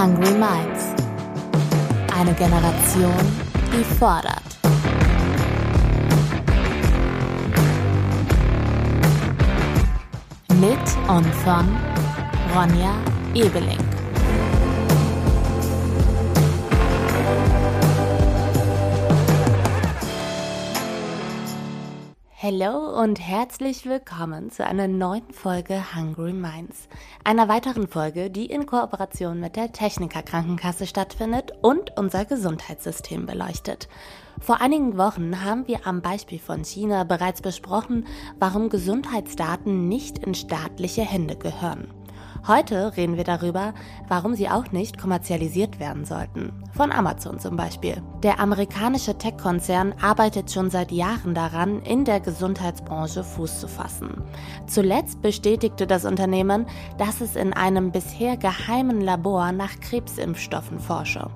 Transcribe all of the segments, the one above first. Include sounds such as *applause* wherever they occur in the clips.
Hungry Minds. Eine Generation, die fordert. Mit und von Ronja Ebeling. Hallo und herzlich willkommen zu einer neuen Folge Hungry Minds. Einer weiteren Folge, die in Kooperation mit der Techniker Krankenkasse stattfindet und unser Gesundheitssystem beleuchtet. Vor einigen Wochen haben wir am Beispiel von China bereits besprochen, warum Gesundheitsdaten nicht in staatliche Hände gehören. Heute reden wir darüber, warum sie auch nicht kommerzialisiert werden sollten. Von Amazon zum Beispiel. Der amerikanische Tech-Konzern arbeitet schon seit Jahren daran, in der Gesundheitsbranche Fuß zu fassen. Zuletzt bestätigte das Unternehmen, dass es in einem bisher geheimen Labor nach Krebsimpfstoffen forsche.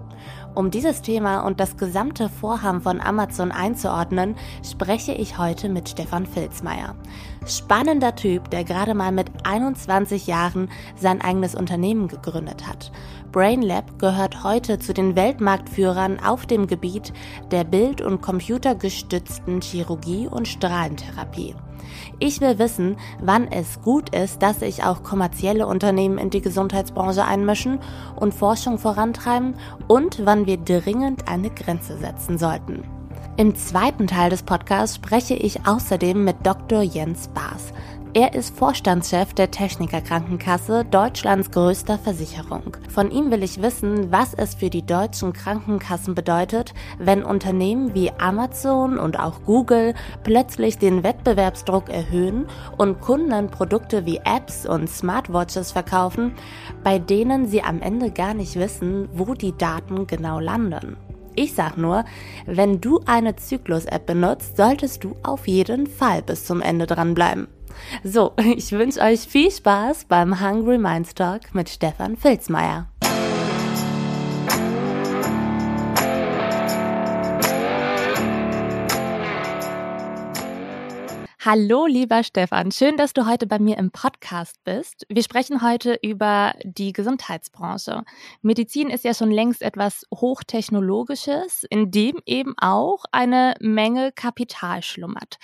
Um dieses Thema und das gesamte Vorhaben von Amazon einzuordnen, spreche ich heute mit Stefan Filzmeier. Spannender Typ, der gerade mal mit 21 Jahren sein eigenes Unternehmen gegründet hat. BrainLab gehört heute zu den Weltmarktführern auf dem Gebiet der Bild- und computergestützten Chirurgie und Strahlentherapie. Ich will wissen, wann es gut ist, dass sich auch kommerzielle Unternehmen in die Gesundheitsbranche einmischen und Forschung vorantreiben und wann wir dringend eine Grenze setzen sollten. Im zweiten Teil des Podcasts spreche ich außerdem mit Dr. Jens Baas. Er ist Vorstandschef der Techniker Krankenkasse, Deutschlands größter Versicherung. Von ihm will ich wissen, was es für die deutschen Krankenkassen bedeutet, wenn Unternehmen wie Amazon und auch Google plötzlich den Wettbewerbsdruck erhöhen und Kunden Produkte wie Apps und Smartwatches verkaufen, bei denen sie am Ende gar nicht wissen, wo die Daten genau landen. Ich sag nur, wenn du eine Zyklus-App benutzt, solltest du auf jeden Fall bis zum Ende dranbleiben. So, *laughs* ich wünsche euch viel Spaß beim Hungry Minds Talk mit Stefan Filzmeier. Hallo, lieber Stefan. Schön, dass du heute bei mir im Podcast bist. Wir sprechen heute über die Gesundheitsbranche. Medizin ist ja schon längst etwas Hochtechnologisches, in dem eben auch eine Menge Kapital schlummert.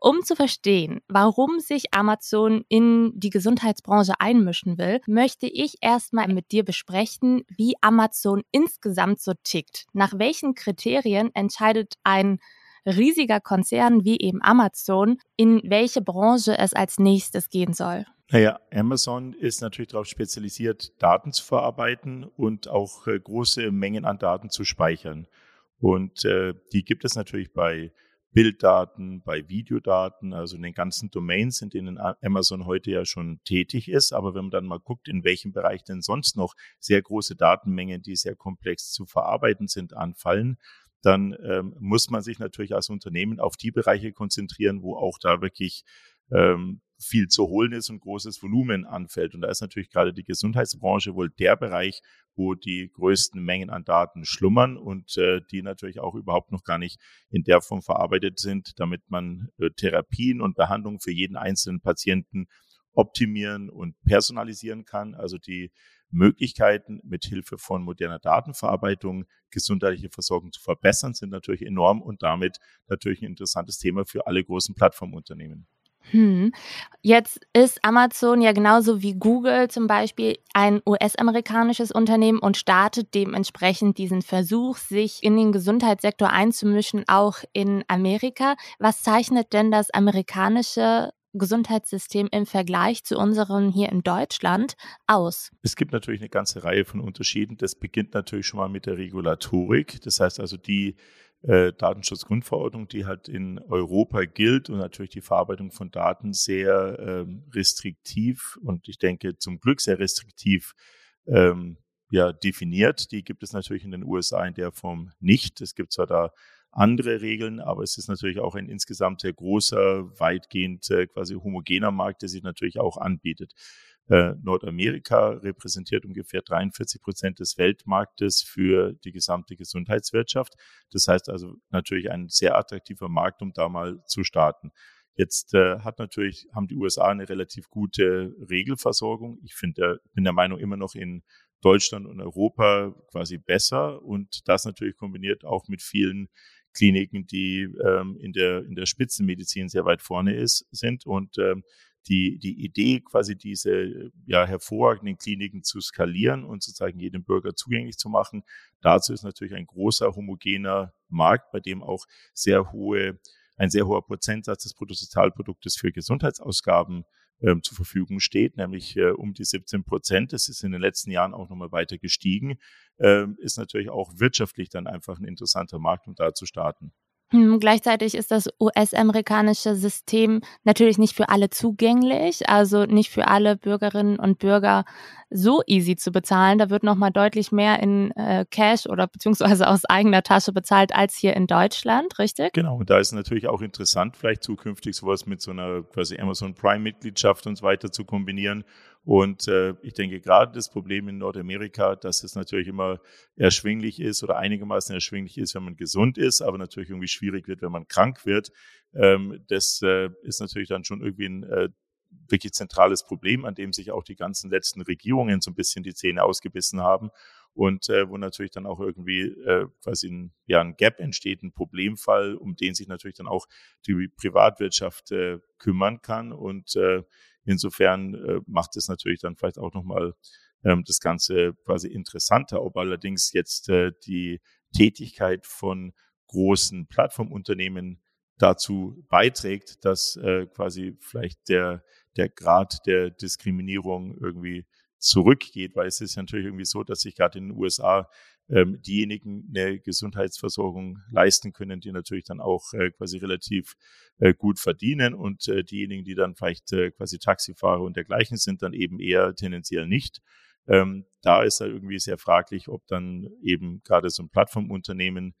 Um zu verstehen, warum sich Amazon in die Gesundheitsbranche einmischen will, möchte ich erstmal mit dir besprechen, wie Amazon insgesamt so tickt. Nach welchen Kriterien entscheidet ein riesiger Konzern wie eben Amazon, in welche Branche es als nächstes gehen soll? Naja, Amazon ist natürlich darauf spezialisiert, Daten zu verarbeiten und auch äh, große Mengen an Daten zu speichern. Und äh, die gibt es natürlich bei Bilddaten, bei Videodaten, also in den ganzen Domains, in denen Amazon heute ja schon tätig ist. Aber wenn man dann mal guckt, in welchem Bereich denn sonst noch sehr große Datenmengen, die sehr komplex zu verarbeiten sind, anfallen, dann ähm, muss man sich natürlich als Unternehmen auf die Bereiche konzentrieren, wo auch da wirklich ähm, viel zu holen ist und großes Volumen anfällt. Und da ist natürlich gerade die Gesundheitsbranche wohl der Bereich, wo die größten Mengen an Daten schlummern und äh, die natürlich auch überhaupt noch gar nicht in der Form verarbeitet sind, damit man äh, Therapien und Behandlungen für jeden einzelnen Patienten optimieren und personalisieren kann. Also die Möglichkeiten, mit Hilfe von moderner Datenverarbeitung gesundheitliche Versorgung zu verbessern, sind natürlich enorm und damit natürlich ein interessantes Thema für alle großen Plattformunternehmen. Hm. Jetzt ist Amazon ja genauso wie Google zum Beispiel ein US-amerikanisches Unternehmen und startet dementsprechend diesen Versuch, sich in den Gesundheitssektor einzumischen, auch in Amerika. Was zeichnet denn das amerikanische Gesundheitssystem im Vergleich zu unserem hier in Deutschland aus? Es gibt natürlich eine ganze Reihe von Unterschieden. Das beginnt natürlich schon mal mit der Regulatorik. Das heißt also die äh, Datenschutzgrundverordnung, die halt in Europa gilt und natürlich die Verarbeitung von Daten sehr ähm, restriktiv und ich denke zum Glück sehr restriktiv ähm, ja, definiert. Die gibt es natürlich in den USA in der Form nicht. Es gibt zwar da andere Regeln, aber es ist natürlich auch ein insgesamt sehr großer, weitgehend äh, quasi homogener Markt, der sich natürlich auch anbietet. Äh, Nordamerika repräsentiert ungefähr 43 Prozent des Weltmarktes für die gesamte Gesundheitswirtschaft. Das heißt also natürlich ein sehr attraktiver Markt, um da mal zu starten. Jetzt äh, hat natürlich, haben die USA eine relativ gute Regelversorgung. Ich finde, bin der Meinung immer noch in Deutschland und Europa quasi besser und das natürlich kombiniert auch mit vielen Kliniken, die ähm, in der in der Spitzenmedizin sehr weit vorne ist sind und ähm, die, die Idee, quasi diese ja, hervorragenden Kliniken zu skalieren und sozusagen jedem Bürger zugänglich zu machen. Dazu ist natürlich ein großer homogener Markt, bei dem auch sehr hohe, ein sehr hoher Prozentsatz des Bruttosozialproduktes für Gesundheitsausgaben ähm, zur Verfügung steht, nämlich äh, um die 17 Prozent. Das ist in den letzten Jahren auch nochmal weiter gestiegen. Ähm, ist natürlich auch wirtschaftlich dann einfach ein interessanter Markt, um da zu starten. Hm, gleichzeitig ist das US-amerikanische System natürlich nicht für alle zugänglich, also nicht für alle Bürgerinnen und Bürger so easy zu bezahlen. Da wird nochmal deutlich mehr in äh, Cash oder beziehungsweise aus eigener Tasche bezahlt als hier in Deutschland, richtig? Genau, und da ist natürlich auch interessant, vielleicht zukünftig sowas mit so einer quasi Amazon Prime-Mitgliedschaft und so weiter zu kombinieren und äh, ich denke gerade das Problem in Nordamerika, dass es natürlich immer erschwinglich ist oder einigermaßen erschwinglich ist, wenn man gesund ist, aber natürlich irgendwie schwierig wird, wenn man krank wird. Ähm, das äh, ist natürlich dann schon irgendwie ein äh, wirklich zentrales Problem, an dem sich auch die ganzen letzten Regierungen so ein bisschen die Zähne ausgebissen haben und äh, wo natürlich dann auch irgendwie äh, quasi ein, ja, ein Gap entsteht, ein Problemfall, um den sich natürlich dann auch die Privatwirtschaft äh, kümmern kann und äh, Insofern äh, macht es natürlich dann vielleicht auch nochmal ähm, das Ganze quasi interessanter. Ob allerdings jetzt äh, die Tätigkeit von großen Plattformunternehmen dazu beiträgt, dass äh, quasi vielleicht der, der Grad der Diskriminierung irgendwie zurückgeht, weil es ist natürlich irgendwie so, dass sich gerade in den USA ähm, diejenigen eine Gesundheitsversorgung leisten können, die natürlich dann auch äh, quasi relativ äh, gut verdienen und äh, diejenigen, die dann vielleicht äh, quasi Taxifahrer und dergleichen sind, dann eben eher tendenziell nicht. Ähm, da ist halt irgendwie sehr fraglich, ob dann eben gerade so ein Plattformunternehmen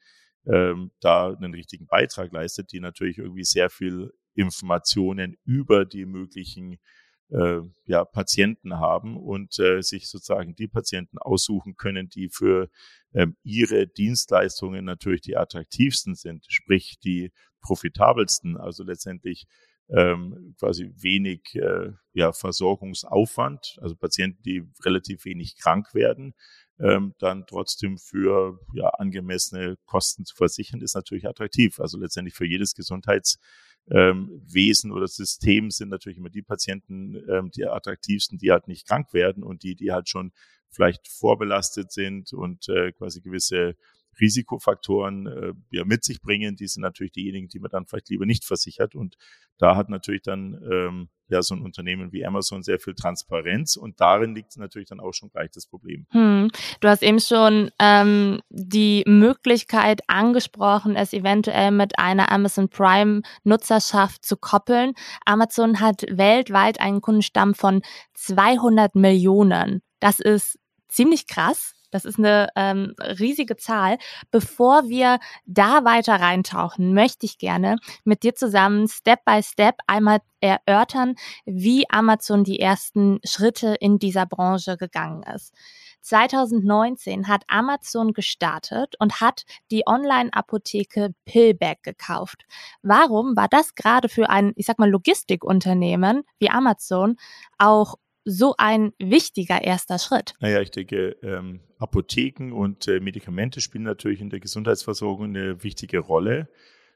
ähm, da einen richtigen Beitrag leistet, die natürlich irgendwie sehr viel Informationen über die möglichen äh, ja, Patienten haben und äh, sich sozusagen die Patienten aussuchen können, die für ähm, ihre Dienstleistungen natürlich die attraktivsten sind, sprich die profitabelsten, also letztendlich ähm, quasi wenig äh, ja, Versorgungsaufwand, also Patienten, die relativ wenig krank werden, ähm, dann trotzdem für ja, angemessene Kosten zu versichern, ist natürlich attraktiv. Also letztendlich für jedes Gesundheits ähm, Wesen oder System sind natürlich immer die Patienten ähm, die attraktivsten, die halt nicht krank werden und die, die halt schon vielleicht vorbelastet sind und äh, quasi gewisse Risikofaktoren äh, ja, mit sich bringen, die sind natürlich diejenigen, die man dann vielleicht lieber nicht versichert. Und da hat natürlich dann ähm, ja so ein Unternehmen wie Amazon sehr viel Transparenz und darin liegt natürlich dann auch schon gleich das Problem. Hm. Du hast eben schon ähm, die Möglichkeit angesprochen, es eventuell mit einer Amazon Prime Nutzerschaft zu koppeln. Amazon hat weltweit einen Kundenstamm von 200 Millionen. Das ist ziemlich krass. Das ist eine ähm, riesige Zahl. Bevor wir da weiter reintauchen, möchte ich gerne mit dir zusammen Step by Step einmal erörtern, wie Amazon die ersten Schritte in dieser Branche gegangen ist. 2019 hat Amazon gestartet und hat die Online-Apotheke Pillback gekauft. Warum war das gerade für ein, ich sag mal, Logistikunternehmen wie Amazon auch so ein wichtiger erster Schritt? Naja, ich denke, ähm, Apotheken und äh, Medikamente spielen natürlich in der Gesundheitsversorgung eine wichtige Rolle,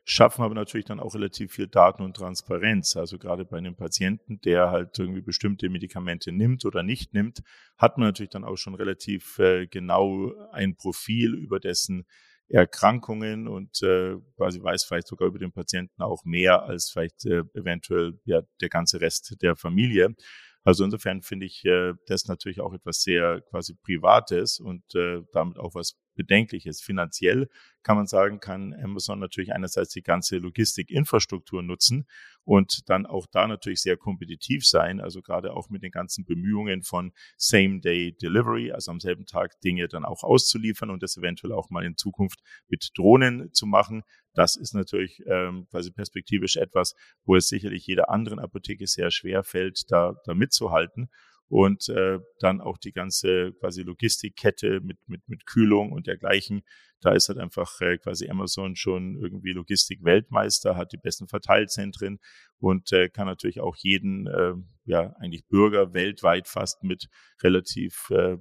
schaffen aber natürlich dann auch relativ viel Daten und Transparenz. Also gerade bei einem Patienten, der halt irgendwie bestimmte Medikamente nimmt oder nicht nimmt, hat man natürlich dann auch schon relativ äh, genau ein Profil über dessen Erkrankungen und äh, quasi weiß vielleicht sogar über den Patienten auch mehr als vielleicht äh, eventuell ja der ganze Rest der Familie. Also insofern finde ich äh, das natürlich auch etwas sehr quasi Privates und äh, damit auch was Bedenkliches. Finanziell kann man sagen, kann Amazon natürlich einerseits die ganze Logistikinfrastruktur nutzen und dann auch da natürlich sehr kompetitiv sein. Also gerade auch mit den ganzen Bemühungen von Same-Day-Delivery, also am selben Tag Dinge dann auch auszuliefern und das eventuell auch mal in Zukunft mit Drohnen zu machen. Das ist natürlich ähm, quasi perspektivisch etwas, wo es sicherlich jeder anderen Apotheke sehr schwer fällt, da, da mitzuhalten und äh, dann auch die ganze quasi Logistikkette mit, mit, mit Kühlung und dergleichen. Da ist halt einfach äh, quasi Amazon schon irgendwie Logistik-Weltmeister, hat die besten Verteilzentren und äh, kann natürlich auch jeden, äh, ja, eigentlich Bürger weltweit fast mit relativ äh,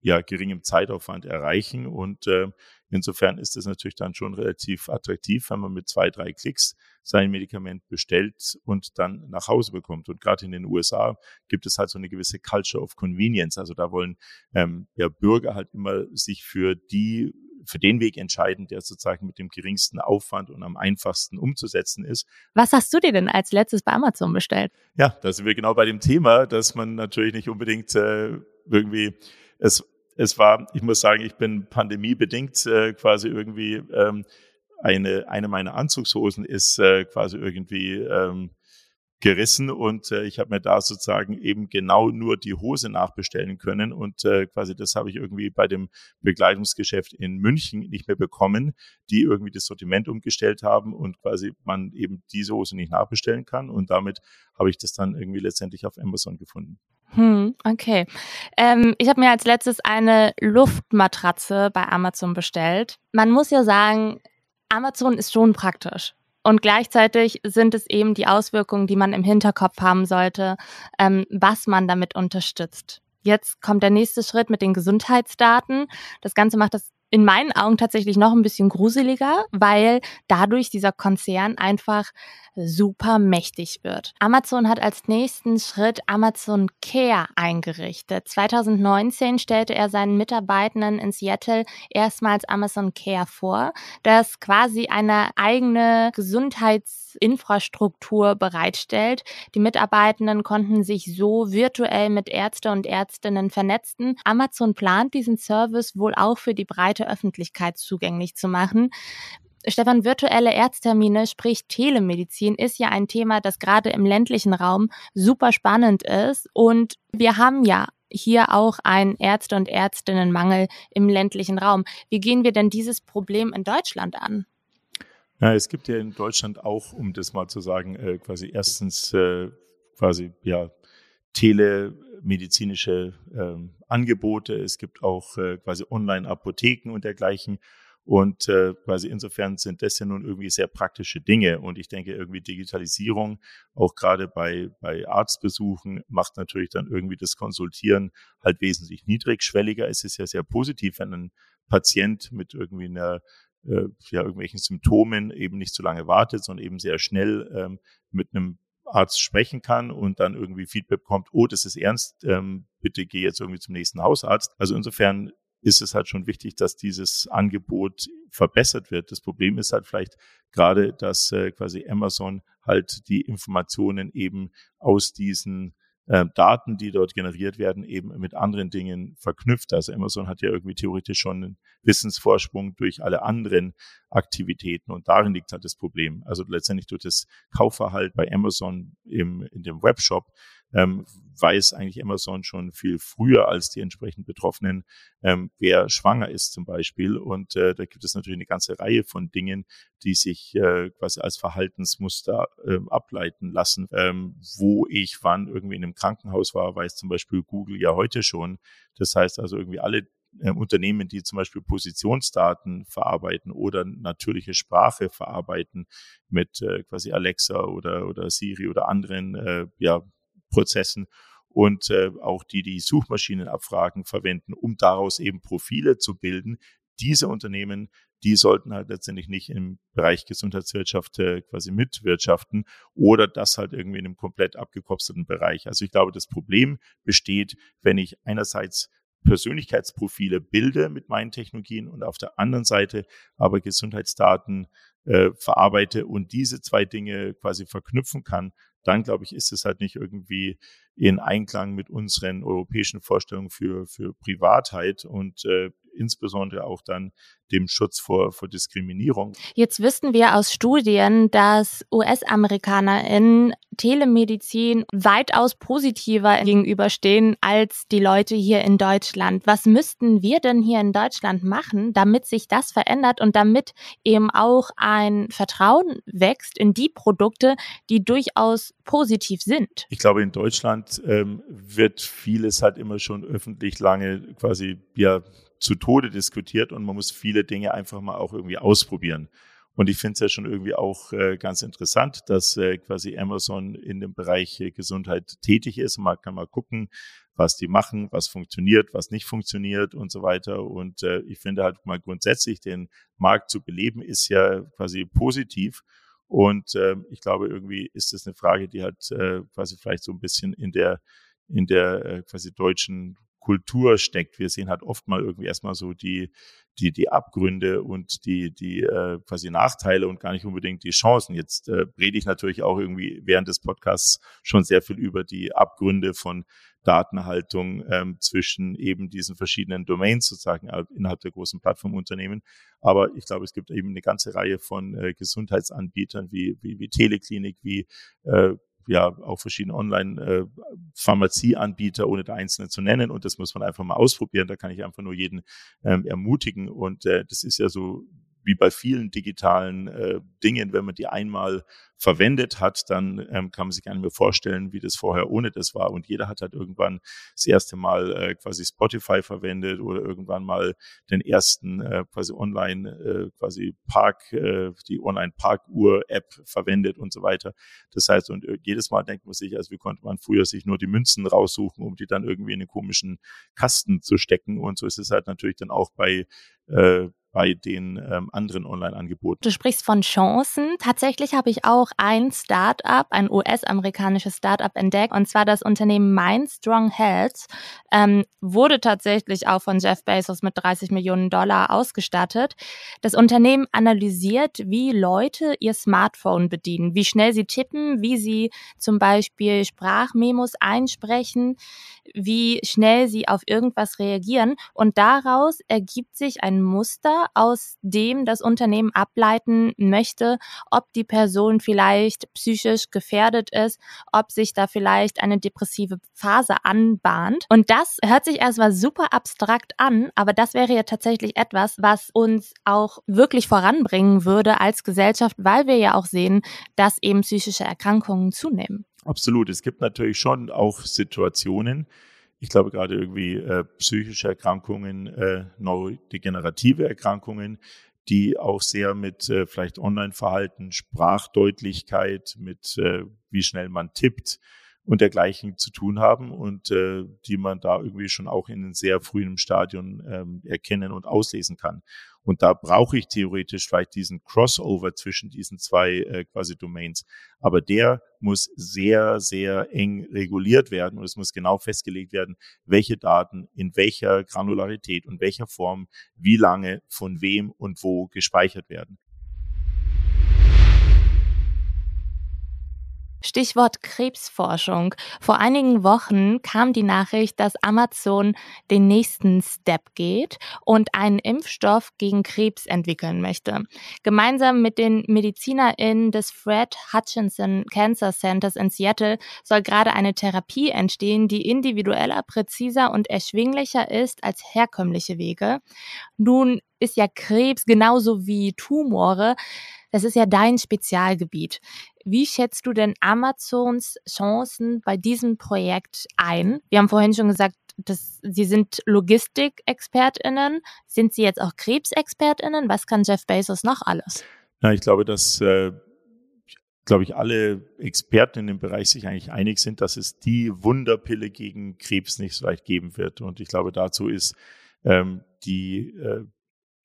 ja, geringem Zeitaufwand erreichen. Und äh, insofern ist es natürlich dann schon relativ attraktiv, wenn man mit zwei, drei Klicks sein Medikament bestellt und dann nach Hause bekommt. Und gerade in den USA gibt es halt so eine gewisse Culture of Convenience. Also da wollen ähm, ja, Bürger halt immer sich für die für den Weg entscheiden, der sozusagen mit dem geringsten Aufwand und am einfachsten umzusetzen ist. Was hast du dir denn als letztes bei Amazon bestellt? Ja, da sind wir genau bei dem Thema, dass man natürlich nicht unbedingt äh, irgendwie es es war, ich muss sagen, ich bin pandemiebedingt äh, quasi irgendwie ähm, eine eine meiner Anzugshosen ist äh, quasi irgendwie ähm, gerissen und äh, ich habe mir da sozusagen eben genau nur die Hose nachbestellen können und äh, quasi das habe ich irgendwie bei dem Begleitungsgeschäft in München nicht mehr bekommen, die irgendwie das Sortiment umgestellt haben und quasi man eben diese Hose nicht nachbestellen kann und damit habe ich das dann irgendwie letztendlich auf Amazon gefunden. Hm, okay. Ähm, ich habe mir als letztes eine Luftmatratze bei Amazon bestellt. Man muss ja sagen, Amazon ist schon praktisch. Und gleichzeitig sind es eben die Auswirkungen, die man im Hinterkopf haben sollte, ähm, was man damit unterstützt. Jetzt kommt der nächste Schritt mit den Gesundheitsdaten. Das Ganze macht das in meinen Augen tatsächlich noch ein bisschen gruseliger, weil dadurch dieser Konzern einfach super mächtig wird. Amazon hat als nächsten Schritt Amazon Care eingerichtet. 2019 stellte er seinen Mitarbeitenden in Seattle erstmals Amazon Care vor, das quasi eine eigene Gesundheitsinfrastruktur bereitstellt. Die Mitarbeitenden konnten sich so virtuell mit Ärzte und Ärztinnen vernetzen. Amazon plant diesen Service wohl auch für die breite Öffentlichkeit zugänglich zu machen. Stefan, virtuelle Ärztermine, sprich Telemedizin, ist ja ein Thema, das gerade im ländlichen Raum super spannend ist. Und wir haben ja hier auch einen Ärzte- und Ärztinnenmangel im ländlichen Raum. Wie gehen wir denn dieses Problem in Deutschland an? Ja, es gibt ja in Deutschland auch, um das mal zu sagen, äh, quasi erstens äh, quasi ja telemedizinische äh, Angebote. Es gibt auch äh, quasi Online-Apotheken und dergleichen. Und äh, quasi insofern sind das ja nun irgendwie sehr praktische Dinge. Und ich denke, irgendwie Digitalisierung, auch gerade bei, bei Arztbesuchen, macht natürlich dann irgendwie das Konsultieren halt wesentlich niedrigschwelliger. Es ist ja sehr positiv, wenn ein Patient mit irgendwie einer äh, ja, irgendwelchen Symptomen eben nicht so lange wartet, sondern eben sehr schnell ähm, mit einem Arzt sprechen kann und dann irgendwie Feedback bekommt, oh, das ist ernst, ähm, bitte geh jetzt irgendwie zum nächsten Hausarzt. Also insofern ist es halt schon wichtig, dass dieses Angebot verbessert wird. Das Problem ist halt vielleicht gerade, dass äh, quasi Amazon halt die Informationen eben aus diesen äh, Daten, die dort generiert werden, eben mit anderen Dingen verknüpft. Also Amazon hat ja irgendwie theoretisch schon einen Wissensvorsprung durch alle anderen Aktivitäten und darin liegt halt das Problem. Also letztendlich durch das Kaufverhalten bei Amazon im, in dem Webshop ähm, weiß eigentlich Amazon schon viel früher als die entsprechend Betroffenen, ähm, wer schwanger ist zum Beispiel. Und äh, da gibt es natürlich eine ganze Reihe von Dingen, die sich äh, quasi als Verhaltensmuster äh, ableiten lassen. Ähm, wo ich wann irgendwie in einem Krankenhaus war, weiß zum Beispiel Google ja heute schon. Das heißt also irgendwie alle äh, Unternehmen, die zum Beispiel Positionsdaten verarbeiten oder natürliche Sprache verarbeiten mit äh, quasi Alexa oder, oder Siri oder anderen äh, ja, Prozessen und äh, auch die die Suchmaschinenabfragen verwenden, um daraus eben Profile zu bilden. Diese Unternehmen, die sollten halt letztendlich nicht im Bereich Gesundheitswirtschaft äh, quasi mitwirtschaften oder das halt irgendwie in einem komplett abgekopselten Bereich. Also ich glaube, das Problem besteht, wenn ich einerseits Persönlichkeitsprofile bilde mit meinen Technologien und auf der anderen Seite aber Gesundheitsdaten äh, verarbeite und diese zwei Dinge quasi verknüpfen kann, dann glaube ich, ist es halt nicht irgendwie in Einklang mit unseren europäischen Vorstellungen für, für Privatheit. Und äh, insbesondere auch dann dem Schutz vor, vor Diskriminierung. Jetzt wissen wir aus Studien, dass US-Amerikaner in Telemedizin weitaus positiver gegenüberstehen als die Leute hier in Deutschland. Was müssten wir denn hier in Deutschland machen, damit sich das verändert und damit eben auch ein Vertrauen wächst in die Produkte, die durchaus positiv sind? Ich glaube, in Deutschland ähm, wird vieles halt immer schon öffentlich lange quasi ja zu Tode diskutiert und man muss viele Dinge einfach mal auch irgendwie ausprobieren. Und ich finde es ja schon irgendwie auch äh, ganz interessant, dass äh, quasi Amazon in dem Bereich äh, Gesundheit tätig ist. Man kann mal gucken, was die machen, was funktioniert, was nicht funktioniert und so weiter. Und äh, ich finde halt mal grundsätzlich den Markt zu beleben ist ja quasi positiv. Und äh, ich glaube, irgendwie ist das eine Frage, die halt äh, quasi vielleicht so ein bisschen in der in der äh, quasi deutschen Kultur steckt. Wir sehen halt oft mal irgendwie erstmal so die, die, die Abgründe und die, die äh, quasi Nachteile und gar nicht unbedingt die Chancen. Jetzt äh, rede ich natürlich auch irgendwie während des Podcasts schon sehr viel über die Abgründe von Datenhaltung ähm, zwischen eben diesen verschiedenen Domains sozusagen innerhalb der großen Plattformunternehmen. Aber ich glaube, es gibt eben eine ganze Reihe von äh, Gesundheitsanbietern wie, wie, wie Teleklinik, wie äh, ja auch verschiedene Online-Pharmazieanbieter, äh, ohne da einzelne zu nennen. Und das muss man einfach mal ausprobieren. Da kann ich einfach nur jeden ähm, ermutigen. Und äh, das ist ja so wie bei vielen digitalen äh, Dingen, wenn man die einmal verwendet hat, dann ähm, kann man sich gar nicht mehr vorstellen, wie das vorher ohne das war. Und jeder hat halt irgendwann das erste Mal äh, quasi Spotify verwendet oder irgendwann mal den ersten äh, quasi Online äh, quasi Park, äh, die Online Parkuhr App verwendet und so weiter. Das heißt, und äh, jedes Mal denkt man sich, also wie konnte man früher sich nur die Münzen raussuchen, um die dann irgendwie in den komischen Kasten zu stecken. Und so ist es halt natürlich dann auch bei äh, bei den ähm, anderen Online-Angeboten. Du sprichst von Chancen. Tatsächlich habe ich auch ein Startup, ein US-amerikanisches Startup entdeckt, und zwar das Unternehmen Mindstrong Health, ähm, wurde tatsächlich auch von Jeff Bezos mit 30 Millionen Dollar ausgestattet. Das Unternehmen analysiert, wie Leute ihr Smartphone bedienen, wie schnell sie tippen, wie sie zum Beispiel Sprachmemos einsprechen, wie schnell sie auf irgendwas reagieren. Und daraus ergibt sich ein Muster, aus dem das Unternehmen ableiten möchte, ob die Person vielleicht psychisch gefährdet ist, ob sich da vielleicht eine depressive Phase anbahnt. Und das hört sich erstmal super abstrakt an, aber das wäre ja tatsächlich etwas, was uns auch wirklich voranbringen würde als Gesellschaft, weil wir ja auch sehen, dass eben psychische Erkrankungen zunehmen. Absolut. Es gibt natürlich schon auch Situationen, ich glaube gerade irgendwie äh, psychische Erkrankungen, äh, neurodegenerative Erkrankungen, die auch sehr mit äh, vielleicht Online-Verhalten, Sprachdeutlichkeit, mit äh, wie schnell man tippt und dergleichen zu tun haben und äh, die man da irgendwie schon auch in einem sehr frühen Stadion ähm, erkennen und auslesen kann. Und da brauche ich theoretisch vielleicht diesen Crossover zwischen diesen zwei äh, quasi Domains. Aber der muss sehr, sehr eng reguliert werden und es muss genau festgelegt werden, welche Daten in welcher Granularität und welcher Form wie lange von wem und wo gespeichert werden. Stichwort Krebsforschung. Vor einigen Wochen kam die Nachricht, dass Amazon den nächsten Step geht und einen Impfstoff gegen Krebs entwickeln möchte. Gemeinsam mit den MedizinerInnen des Fred Hutchinson Cancer Centers in Seattle soll gerade eine Therapie entstehen, die individueller, präziser und erschwinglicher ist als herkömmliche Wege. Nun ist ja Krebs genauso wie Tumore das ist ja dein Spezialgebiet. Wie schätzt du denn Amazons Chancen bei diesem Projekt ein? Wir haben vorhin schon gesagt, dass Sie sind Logistikexpertinnen. Sind Sie jetzt auch Krebsexpertinnen? Was kann Jeff Bezos noch alles? Na, ich glaube, dass äh, glaube ich, alle Experten in dem Bereich sich eigentlich einig sind, dass es die Wunderpille gegen Krebs nicht so leicht geben wird. Und ich glaube, dazu ist ähm, die äh,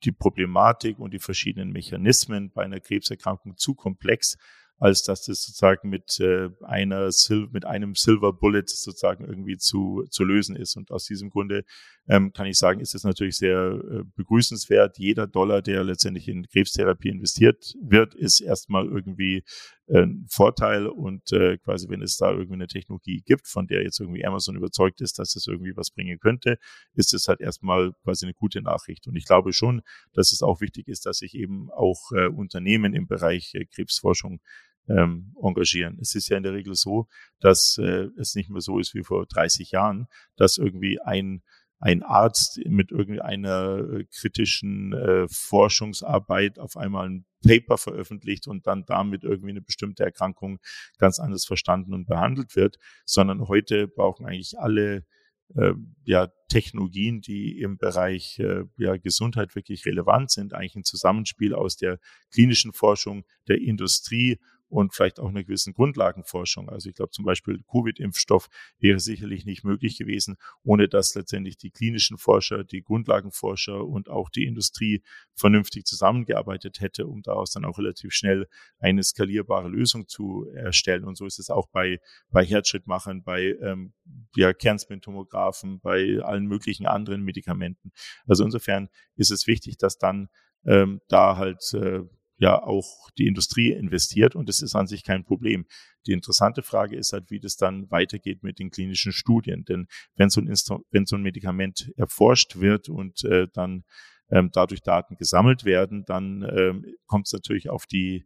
die Problematik und die verschiedenen Mechanismen bei einer Krebserkrankung zu komplex, als dass das sozusagen mit äh, einer Sil mit einem Silver Bullet sozusagen irgendwie zu, zu lösen ist. Und aus diesem Grunde ähm, kann ich sagen, ist es natürlich sehr äh, begrüßenswert. Jeder Dollar, der letztendlich in Krebstherapie investiert wird, ist erstmal irgendwie ein Vorteil. Und äh, quasi, wenn es da irgendwie eine Technologie gibt, von der jetzt irgendwie Amazon überzeugt ist, dass es irgendwie was bringen könnte, ist es halt erstmal quasi eine gute Nachricht. Und ich glaube schon, dass es auch wichtig ist, dass sich eben auch äh, Unternehmen im Bereich äh, Krebsforschung ähm, engagieren. Es ist ja in der Regel so, dass äh, es nicht mehr so ist wie vor 30 Jahren, dass irgendwie ein ein Arzt mit irgendeiner äh, kritischen äh, Forschungsarbeit auf einmal ein Paper veröffentlicht und dann damit irgendwie eine bestimmte Erkrankung ganz anders verstanden und behandelt wird, sondern heute brauchen eigentlich alle äh, ja, Technologien, die im Bereich äh, ja, Gesundheit wirklich relevant sind, eigentlich ein Zusammenspiel aus der klinischen Forschung, der Industrie und vielleicht auch einer gewissen Grundlagenforschung. Also ich glaube zum Beispiel Covid-Impfstoff wäre sicherlich nicht möglich gewesen, ohne dass letztendlich die klinischen Forscher, die Grundlagenforscher und auch die Industrie vernünftig zusammengearbeitet hätte, um daraus dann auch relativ schnell eine skalierbare Lösung zu erstellen. Und so ist es auch bei, bei Herzschrittmachern, bei ähm, ja, Kernspintomographen, bei allen möglichen anderen Medikamenten. Also insofern ist es wichtig, dass dann ähm, da halt äh, ja auch die Industrie investiert und das ist an sich kein Problem. Die interessante Frage ist halt, wie das dann weitergeht mit den klinischen Studien. Denn wenn so ein, Instru wenn so ein Medikament erforscht wird und äh, dann ähm, dadurch Daten gesammelt werden, dann ähm, kommt es natürlich auf die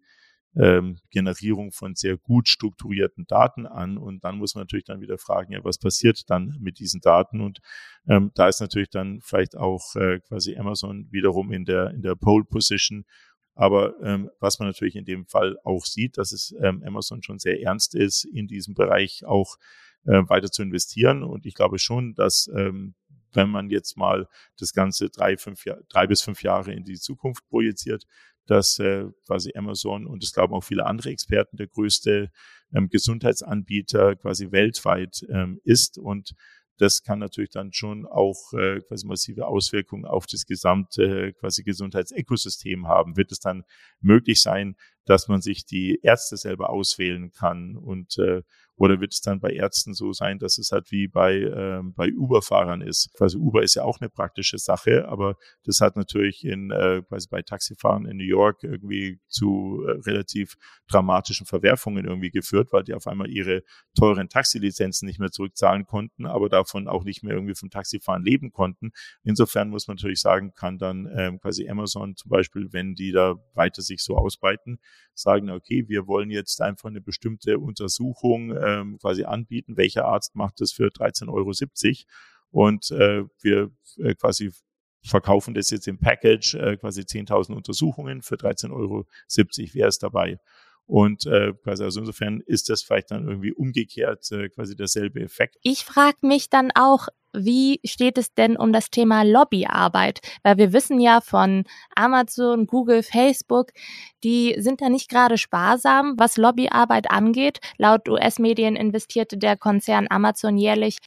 ähm, Generierung von sehr gut strukturierten Daten an. Und dann muss man natürlich dann wieder fragen, ja, was passiert dann mit diesen Daten? Und ähm, da ist natürlich dann vielleicht auch äh, quasi Amazon wiederum in der, in der Pole Position, aber ähm, was man natürlich in dem Fall auch sieht, dass es ähm, Amazon schon sehr ernst ist, in diesem Bereich auch äh, weiter zu investieren. Und ich glaube schon, dass ähm, wenn man jetzt mal das Ganze drei, fünf drei bis fünf Jahre in die Zukunft projiziert, dass äh, quasi Amazon und es glauben auch viele andere Experten der größte ähm, Gesundheitsanbieter quasi weltweit ähm, ist und das kann natürlich dann schon auch äh, quasi massive Auswirkungen auf das gesamte äh, quasi Gesundheitsökosystem haben. Wird es dann möglich sein, dass man sich die Ärzte selber auswählen kann und äh, oder wird es dann bei Ärzten so sein, dass es halt wie bei, äh, bei Uber-Fahrern ist? Quasi Uber ist ja auch eine praktische Sache, aber das hat natürlich in, äh, quasi bei Taxifahren in New York irgendwie zu äh, relativ dramatischen Verwerfungen irgendwie geführt, weil die auf einmal ihre teuren Taxilizenzen nicht mehr zurückzahlen konnten, aber davon auch nicht mehr irgendwie vom Taxifahren leben konnten. Insofern muss man natürlich sagen, kann dann ähm, quasi Amazon zum Beispiel, wenn die da weiter sich so ausbreiten, sagen, okay, wir wollen jetzt einfach eine bestimmte Untersuchung ähm, quasi anbieten. Welcher Arzt macht das für 13,70 Euro? Und äh, wir äh, quasi verkaufen das jetzt im Package, äh, quasi 10.000 Untersuchungen für 13,70 Euro. Wer ist dabei? Und äh, quasi also insofern ist das vielleicht dann irgendwie umgekehrt äh, quasi derselbe Effekt. Ich frage mich dann auch, wie steht es denn um das Thema Lobbyarbeit? Weil wir wissen ja von Amazon, Google, Facebook, die sind da nicht gerade sparsam, was Lobbyarbeit angeht. Laut US-Medien investierte der Konzern Amazon jährlich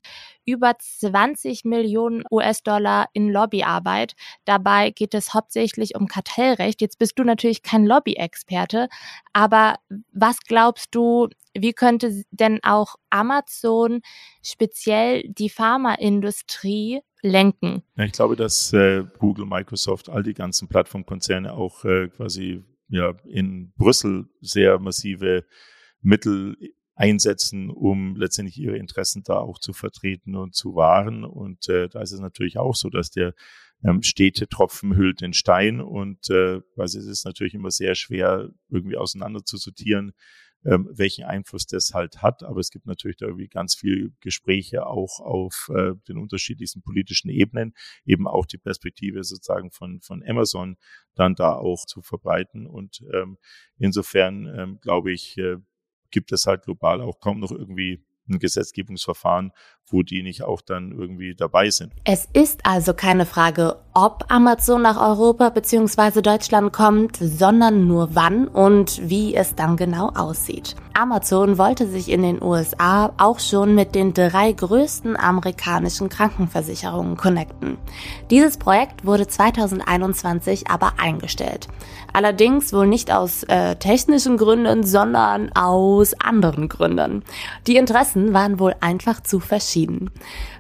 über 20 Millionen US-Dollar in Lobbyarbeit. Dabei geht es hauptsächlich um Kartellrecht. Jetzt bist du natürlich kein Lobby-Experte, aber was glaubst du, wie könnte denn auch Amazon speziell die Pharmaindustrie lenken? Ich glaube, dass äh, Google, Microsoft, all die ganzen Plattformkonzerne auch äh, quasi ja in Brüssel sehr massive Mittel einsetzen, um letztendlich ihre Interessen da auch zu vertreten und zu wahren. Und äh, da ist es natürlich auch so, dass der ähm, stete Tropfen hüllt den Stein und äh, also es ist natürlich immer sehr schwer irgendwie auseinander zu sortieren, ähm, welchen Einfluss das halt hat. Aber es gibt natürlich da irgendwie ganz viel Gespräche auch auf äh, den unterschiedlichsten politischen Ebenen, eben auch die Perspektive sozusagen von, von Amazon dann da auch zu verbreiten. Und ähm, insofern ähm, glaube ich, äh, gibt es halt global auch kaum noch irgendwie ein Gesetzgebungsverfahren, wo die nicht auch dann irgendwie dabei sind. Es ist also keine Frage, ob Amazon nach Europa bzw. Deutschland kommt, sondern nur wann und wie es dann genau aussieht. Amazon wollte sich in den USA auch schon mit den drei größten amerikanischen Krankenversicherungen connecten. Dieses Projekt wurde 2021 aber eingestellt. Allerdings wohl nicht aus äh, technischen Gründen, sondern aus anderen Gründen. Die Interessen waren wohl einfach zu verschieden.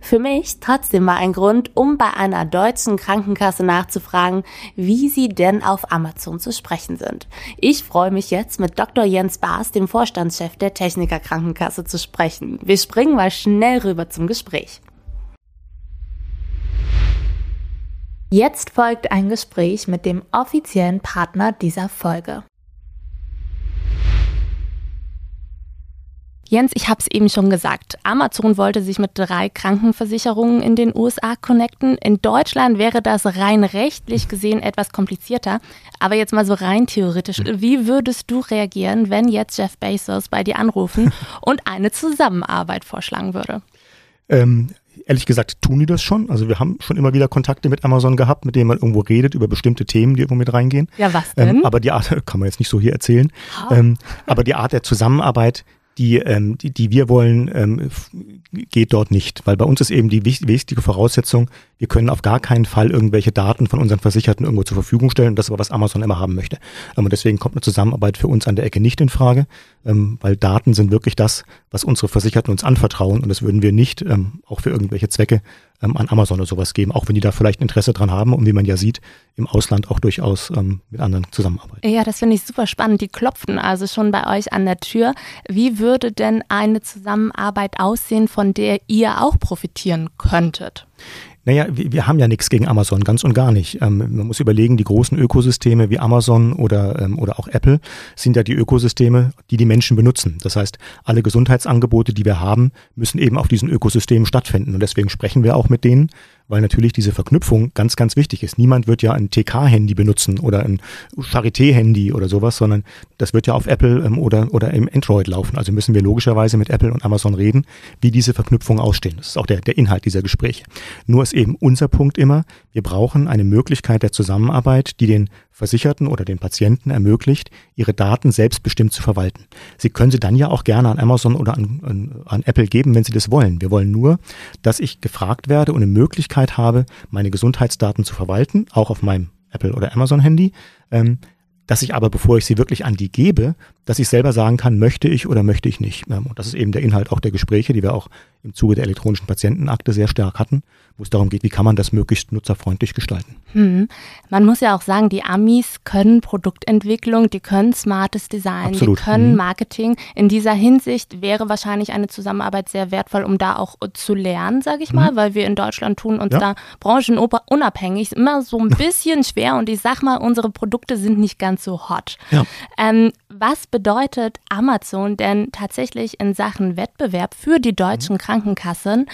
Für mich trotzdem mal ein Grund, um bei einer deutschen Krankenkasse nachzufragen, wie sie denn auf Amazon zu sprechen sind. Ich freue mich jetzt mit Dr. Jens Baas, dem Vorstandschef der Techniker Krankenkasse, zu sprechen. Wir springen mal schnell rüber zum Gespräch. Jetzt folgt ein Gespräch mit dem offiziellen Partner dieser Folge. Jens, ich habe es eben schon gesagt. Amazon wollte sich mit drei Krankenversicherungen in den USA connecten. In Deutschland wäre das rein rechtlich gesehen etwas komplizierter. Aber jetzt mal so rein theoretisch. Wie würdest du reagieren, wenn jetzt Jeff Bezos bei dir anrufen *laughs* und eine Zusammenarbeit vorschlagen würde? Ähm, ehrlich gesagt tun die das schon. Also wir haben schon immer wieder Kontakte mit Amazon gehabt, mit denen man irgendwo redet über bestimmte Themen, die irgendwo mit reingehen. Ja, was denn? Ähm, aber die Art, *laughs* kann man jetzt nicht so hier erzählen, ähm, aber die Art der Zusammenarbeit, die, ähm, die, die wir wollen, ähm, geht dort nicht. Weil bei uns ist eben die wichtige Voraussetzung, wir können auf gar keinen Fall irgendwelche Daten von unseren Versicherten irgendwo zur Verfügung stellen. Das ist aber, was Amazon immer haben möchte. Ähm, und deswegen kommt eine Zusammenarbeit für uns an der Ecke nicht in Frage, ähm, weil Daten sind wirklich das, was unsere Versicherten uns anvertrauen. Und das würden wir nicht ähm, auch für irgendwelche Zwecke an Amazon oder sowas geben, auch wenn die da vielleicht Interesse dran haben und wie man ja sieht, im Ausland auch durchaus mit anderen zusammenarbeiten. Ja, das finde ich super spannend. Die klopfen also schon bei euch an der Tür. Wie würde denn eine Zusammenarbeit aussehen, von der ihr auch profitieren könntet? Naja, wir, wir haben ja nichts gegen Amazon, ganz und gar nicht. Ähm, man muss überlegen, die großen Ökosysteme wie Amazon oder, ähm, oder auch Apple sind ja die Ökosysteme, die die Menschen benutzen. Das heißt, alle Gesundheitsangebote, die wir haben, müssen eben auf diesen Ökosystemen stattfinden. Und deswegen sprechen wir auch mit denen weil natürlich diese Verknüpfung ganz, ganz wichtig ist. Niemand wird ja ein TK-Handy benutzen oder ein Charité-Handy oder sowas, sondern das wird ja auf Apple ähm, oder, oder im Android laufen. Also müssen wir logischerweise mit Apple und Amazon reden, wie diese Verknüpfungen ausstehen. Das ist auch der, der Inhalt dieser Gespräche. Nur ist eben unser Punkt immer, wir brauchen eine Möglichkeit der Zusammenarbeit, die den Versicherten oder den Patienten ermöglicht, ihre Daten selbstbestimmt zu verwalten. Sie können sie dann ja auch gerne an Amazon oder an, an, an, Apple geben, wenn Sie das wollen. Wir wollen nur, dass ich gefragt werde und eine Möglichkeit habe, meine Gesundheitsdaten zu verwalten, auch auf meinem Apple oder Amazon Handy. Ähm, dass ich aber, bevor ich sie wirklich an die gebe, dass ich selber sagen kann, möchte ich oder möchte ich nicht. Ähm, und das ist eben der Inhalt auch der Gespräche, die wir auch im Zuge der elektronischen Patientenakte sehr stark hatten, wo es darum geht, wie kann man das möglichst nutzerfreundlich gestalten. Hm. Man muss ja auch sagen, die Amis können Produktentwicklung, die können smartes Design, Absolut. die können hm. Marketing. In dieser Hinsicht wäre wahrscheinlich eine Zusammenarbeit sehr wertvoll, um da auch zu lernen, sage ich mal, hm. weil wir in Deutschland tun uns ja. da branchenunabhängig immer so ein bisschen schwer und ich sag mal, unsere Produkte sind nicht ganz so hot. Ja. Ähm, was bedeutet Amazon denn tatsächlich in Sachen Wettbewerb für die deutschen Krankenkassen?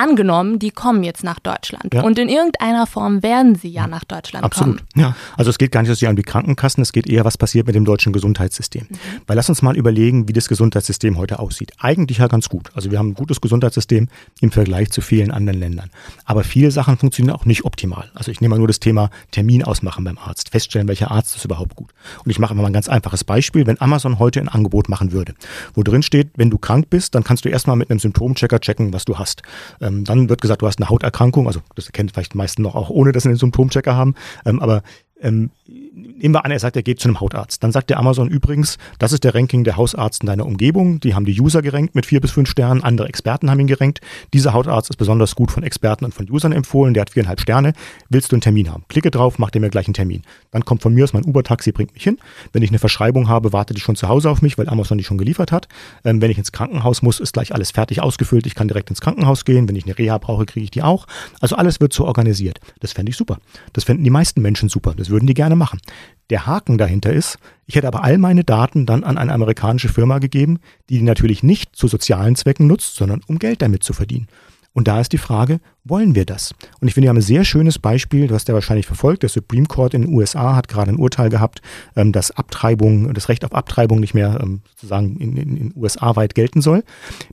Angenommen, die kommen jetzt nach Deutschland. Ja. Und in irgendeiner Form werden sie ja nach Deutschland Absolut. kommen. Ja, also es geht gar nicht so sehr um die Krankenkassen, es geht eher, was passiert mit dem deutschen Gesundheitssystem. Mhm. Weil lass uns mal überlegen, wie das Gesundheitssystem heute aussieht. Eigentlich ja ganz gut. Also wir haben ein gutes Gesundheitssystem im Vergleich zu vielen anderen Ländern. Aber viele Sachen funktionieren auch nicht optimal. Also ich nehme mal nur das Thema Termin ausmachen beim Arzt, feststellen, welcher Arzt ist überhaupt gut. Und ich mache mal ein ganz einfaches Beispiel. Wenn Amazon heute ein Angebot machen würde, wo drin steht, wenn du krank bist, dann kannst du erstmal mit einem Symptomchecker checken, was du hast. Ähm, dann wird gesagt, du hast eine Hauterkrankung, also das kennen vielleicht die meisten noch auch ohne, dass sie einen Symptomchecker haben, ähm, aber ähm, nehmen wir an, er sagt, er geht zu einem Hautarzt. Dann sagt der Amazon übrigens, das ist der Ranking der Hausarzten deiner Umgebung. Die haben die User gerankt mit vier bis fünf Sternen. Andere Experten haben ihn gerankt. Dieser Hautarzt ist besonders gut von Experten und von Usern empfohlen. Der hat viereinhalb Sterne. Willst du einen Termin haben? Klicke drauf, macht er mir gleich einen Termin. Dann kommt von mir aus mein Uber-Taxi, bringt mich hin. Wenn ich eine Verschreibung habe, wartet die schon zu Hause auf mich, weil Amazon die schon geliefert hat. Ähm, wenn ich ins Krankenhaus muss, ist gleich alles fertig ausgefüllt. Ich kann direkt ins Krankenhaus gehen. Wenn ich eine Reha brauche, kriege ich die auch. Also alles wird so organisiert. Das fände ich super. Das fänden die meisten Menschen super. Das würden die gerne machen. Der Haken dahinter ist, ich hätte aber all meine Daten dann an eine amerikanische Firma gegeben, die die natürlich nicht zu sozialen Zwecken nutzt, sondern um Geld damit zu verdienen. Und da ist die Frage, wollen wir das? Und ich finde, wir haben ein sehr schönes Beispiel, du hast ja wahrscheinlich verfolgt, der Supreme Court in den USA hat gerade ein Urteil gehabt, ähm, dass Abtreibung, das Recht auf Abtreibung nicht mehr ähm, sozusagen in den USA weit gelten soll,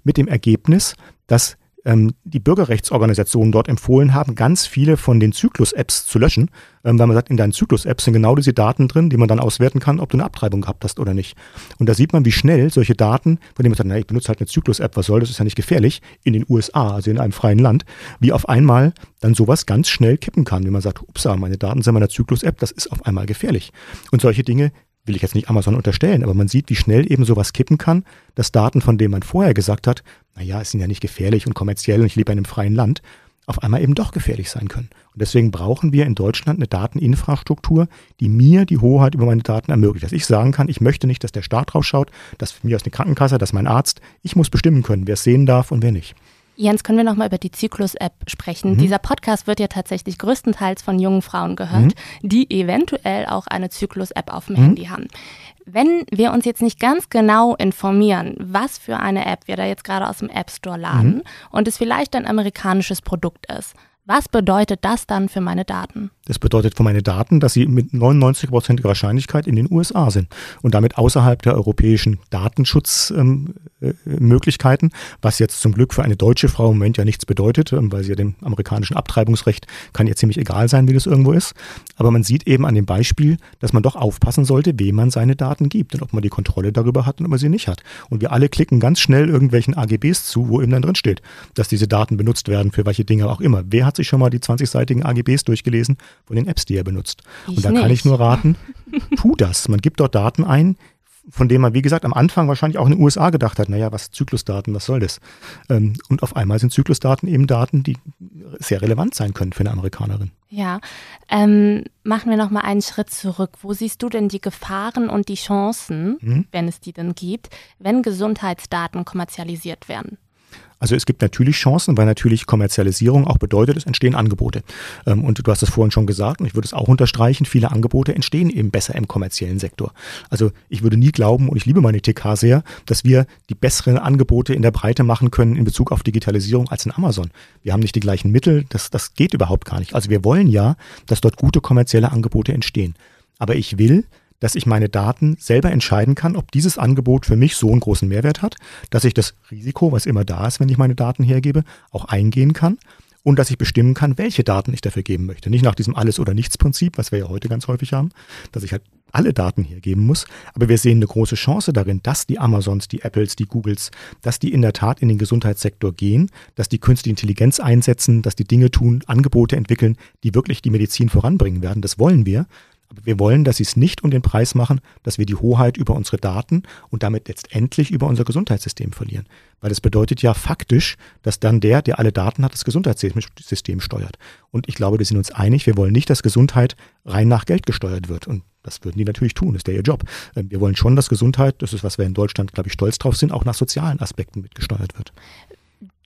mit dem Ergebnis, dass ähm, die Bürgerrechtsorganisationen dort empfohlen haben, ganz viele von den Zyklus-Apps zu löschen, ähm, weil man sagt, in deinen Zyklus-Apps sind genau diese Daten drin, die man dann auswerten kann, ob du eine Abtreibung gehabt hast oder nicht. Und da sieht man, wie schnell solche Daten, von denen man sagt, na, ich benutze halt eine Zyklus-App, was soll das, ist ja nicht gefährlich, in den USA, also in einem freien Land, wie auf einmal dann sowas ganz schnell kippen kann, wenn man sagt, ups, meine Daten sind in meiner Zyklus-App, das ist auf einmal gefährlich. Und solche Dinge will ich jetzt nicht Amazon unterstellen, aber man sieht, wie schnell eben sowas kippen kann, dass Daten, von denen man vorher gesagt hat, naja, es sind ja nicht gefährlich und kommerziell und ich lebe in einem freien Land, auf einmal eben doch gefährlich sein können. Und deswegen brauchen wir in Deutschland eine Dateninfrastruktur, die mir die Hoheit über meine Daten ermöglicht. Dass ich sagen kann, ich möchte nicht, dass der Staat drauf schaut, dass mich aus der Krankenkasse, dass mein Arzt, ich muss bestimmen können, wer es sehen darf und wer nicht. Jens, können wir nochmal über die Zyklus-App sprechen? Mhm. Dieser Podcast wird ja tatsächlich größtenteils von jungen Frauen gehört, mhm. die eventuell auch eine Zyklus-App auf dem mhm. Handy haben. Wenn wir uns jetzt nicht ganz genau informieren, was für eine App wir da jetzt gerade aus dem App Store laden mhm. und es vielleicht ein amerikanisches Produkt ist, was bedeutet das dann für meine Daten? Das bedeutet für meine Daten, dass sie mit 99%iger Wahrscheinlichkeit in den USA sind und damit außerhalb der europäischen Datenschutzmöglichkeiten, ähm, äh, was jetzt zum Glück für eine deutsche Frau im Moment ja nichts bedeutet, ähm, weil sie ja dem amerikanischen Abtreibungsrecht kann ja ziemlich egal sein, wie das irgendwo ist. Aber man sieht eben an dem Beispiel, dass man doch aufpassen sollte, wem man seine Daten gibt und ob man die Kontrolle darüber hat und ob man sie nicht hat. Und wir alle klicken ganz schnell irgendwelchen AGBs zu, wo eben dann drin steht, dass diese Daten benutzt werden für welche Dinge auch immer. Wer hat sich schon mal die 20-seitigen AGBs durchgelesen von den Apps, die er benutzt. Ich und da nicht. kann ich nur raten, *laughs* tu das. Man gibt dort Daten ein, von denen man, wie gesagt, am Anfang wahrscheinlich auch in den USA gedacht hat, naja, was Zyklusdaten, was soll das? Ähm, und auf einmal sind Zyklusdaten eben Daten, die sehr relevant sein können für eine Amerikanerin. Ja, ähm, machen wir nochmal einen Schritt zurück. Wo siehst du denn die Gefahren und die Chancen, mhm. wenn es die denn gibt, wenn Gesundheitsdaten kommerzialisiert werden? Also es gibt natürlich Chancen, weil natürlich Kommerzialisierung auch bedeutet, es entstehen Angebote. Ähm, und du hast es vorhin schon gesagt und ich würde es auch unterstreichen, viele Angebote entstehen eben besser im kommerziellen Sektor. Also ich würde nie glauben, und ich liebe meine TK sehr, dass wir die besseren Angebote in der Breite machen können in Bezug auf Digitalisierung als in Amazon. Wir haben nicht die gleichen Mittel, das, das geht überhaupt gar nicht. Also wir wollen ja, dass dort gute kommerzielle Angebote entstehen. Aber ich will, dass ich meine Daten selber entscheiden kann, ob dieses Angebot für mich so einen großen Mehrwert hat, dass ich das Risiko, was immer da ist, wenn ich meine Daten hergebe, auch eingehen kann und dass ich bestimmen kann, welche Daten ich dafür geben möchte. Nicht nach diesem Alles- oder Nichts-Prinzip, was wir ja heute ganz häufig haben, dass ich halt alle Daten hergeben muss. Aber wir sehen eine große Chance darin, dass die Amazons, die Apples, die Googles, dass die in der Tat in den Gesundheitssektor gehen, dass die künstliche Intelligenz einsetzen, dass die Dinge tun, Angebote entwickeln, die wirklich die Medizin voranbringen werden. Das wollen wir. Aber wir wollen, dass sie es nicht um den Preis machen, dass wir die Hoheit über unsere Daten und damit letztendlich über unser Gesundheitssystem verlieren. Weil das bedeutet ja faktisch, dass dann der, der alle Daten hat, das Gesundheitssystem steuert. Und ich glaube, wir sind uns einig, wir wollen nicht, dass Gesundheit rein nach Geld gesteuert wird. Und das würden die natürlich tun, das ist ja ihr Job. Ähm, wir wollen schon, dass Gesundheit, das ist, was wir in Deutschland, glaube ich, stolz drauf sind, auch nach sozialen Aspekten mitgesteuert wird.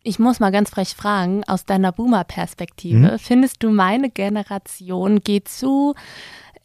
Ich muss mal ganz frech fragen, aus deiner Boomer-Perspektive, hm? findest du, meine Generation geht zu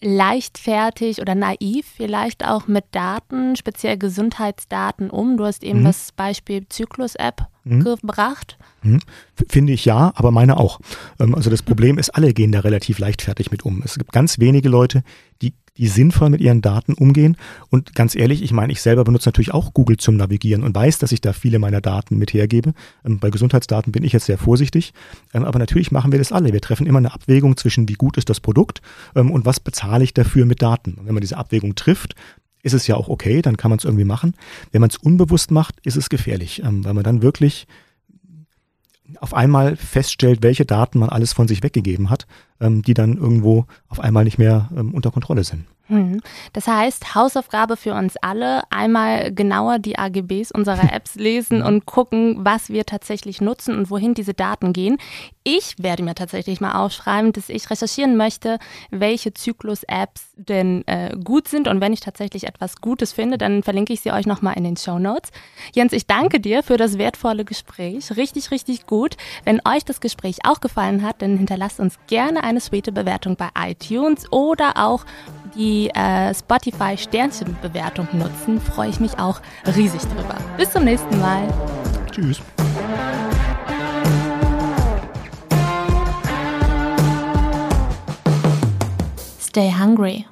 leichtfertig oder naiv vielleicht auch mit Daten, speziell Gesundheitsdaten um? Du hast eben mhm. das Beispiel Zyklus-App mhm. gebracht. Mhm. Finde ich ja, aber meine auch. Ähm, also das Problem ist, alle gehen da relativ leichtfertig mit um. Es gibt ganz wenige Leute, die die sinnvoll mit ihren Daten umgehen. Und ganz ehrlich, ich meine, ich selber benutze natürlich auch Google zum Navigieren und weiß, dass ich da viele meiner Daten mit hergebe. Ähm, bei Gesundheitsdaten bin ich jetzt sehr vorsichtig. Ähm, aber natürlich machen wir das alle. Wir treffen immer eine Abwägung zwischen, wie gut ist das Produkt und was bezahle ich dafür mit Daten. Und wenn man diese Abwägung trifft, ist es ja auch okay, dann kann man es irgendwie machen. Wenn man es unbewusst macht, ist es gefährlich, weil man dann wirklich auf einmal feststellt, welche Daten man alles von sich weggegeben hat, ähm, die dann irgendwo auf einmal nicht mehr ähm, unter Kontrolle sind. Hm. Das heißt, Hausaufgabe für uns alle, einmal genauer die AGBs unserer Apps *laughs* lesen und gucken, was wir tatsächlich nutzen und wohin diese Daten gehen. Ich werde mir tatsächlich mal aufschreiben, dass ich recherchieren möchte, welche Zyklus-Apps denn äh, gut sind. Und wenn ich tatsächlich etwas Gutes finde, dann verlinke ich sie euch nochmal in den Show Notes. Jens, ich danke dir für das wertvolle Gespräch. Richtig, richtig gut. Wenn euch das Gespräch auch gefallen hat, dann hinterlasst uns gerne eine sweete Bewertung bei iTunes oder auch die äh, Spotify Sternchenbewertung nutzen, freue ich mich auch riesig drüber. Bis zum nächsten Mal. Tschüss. Stay hungry.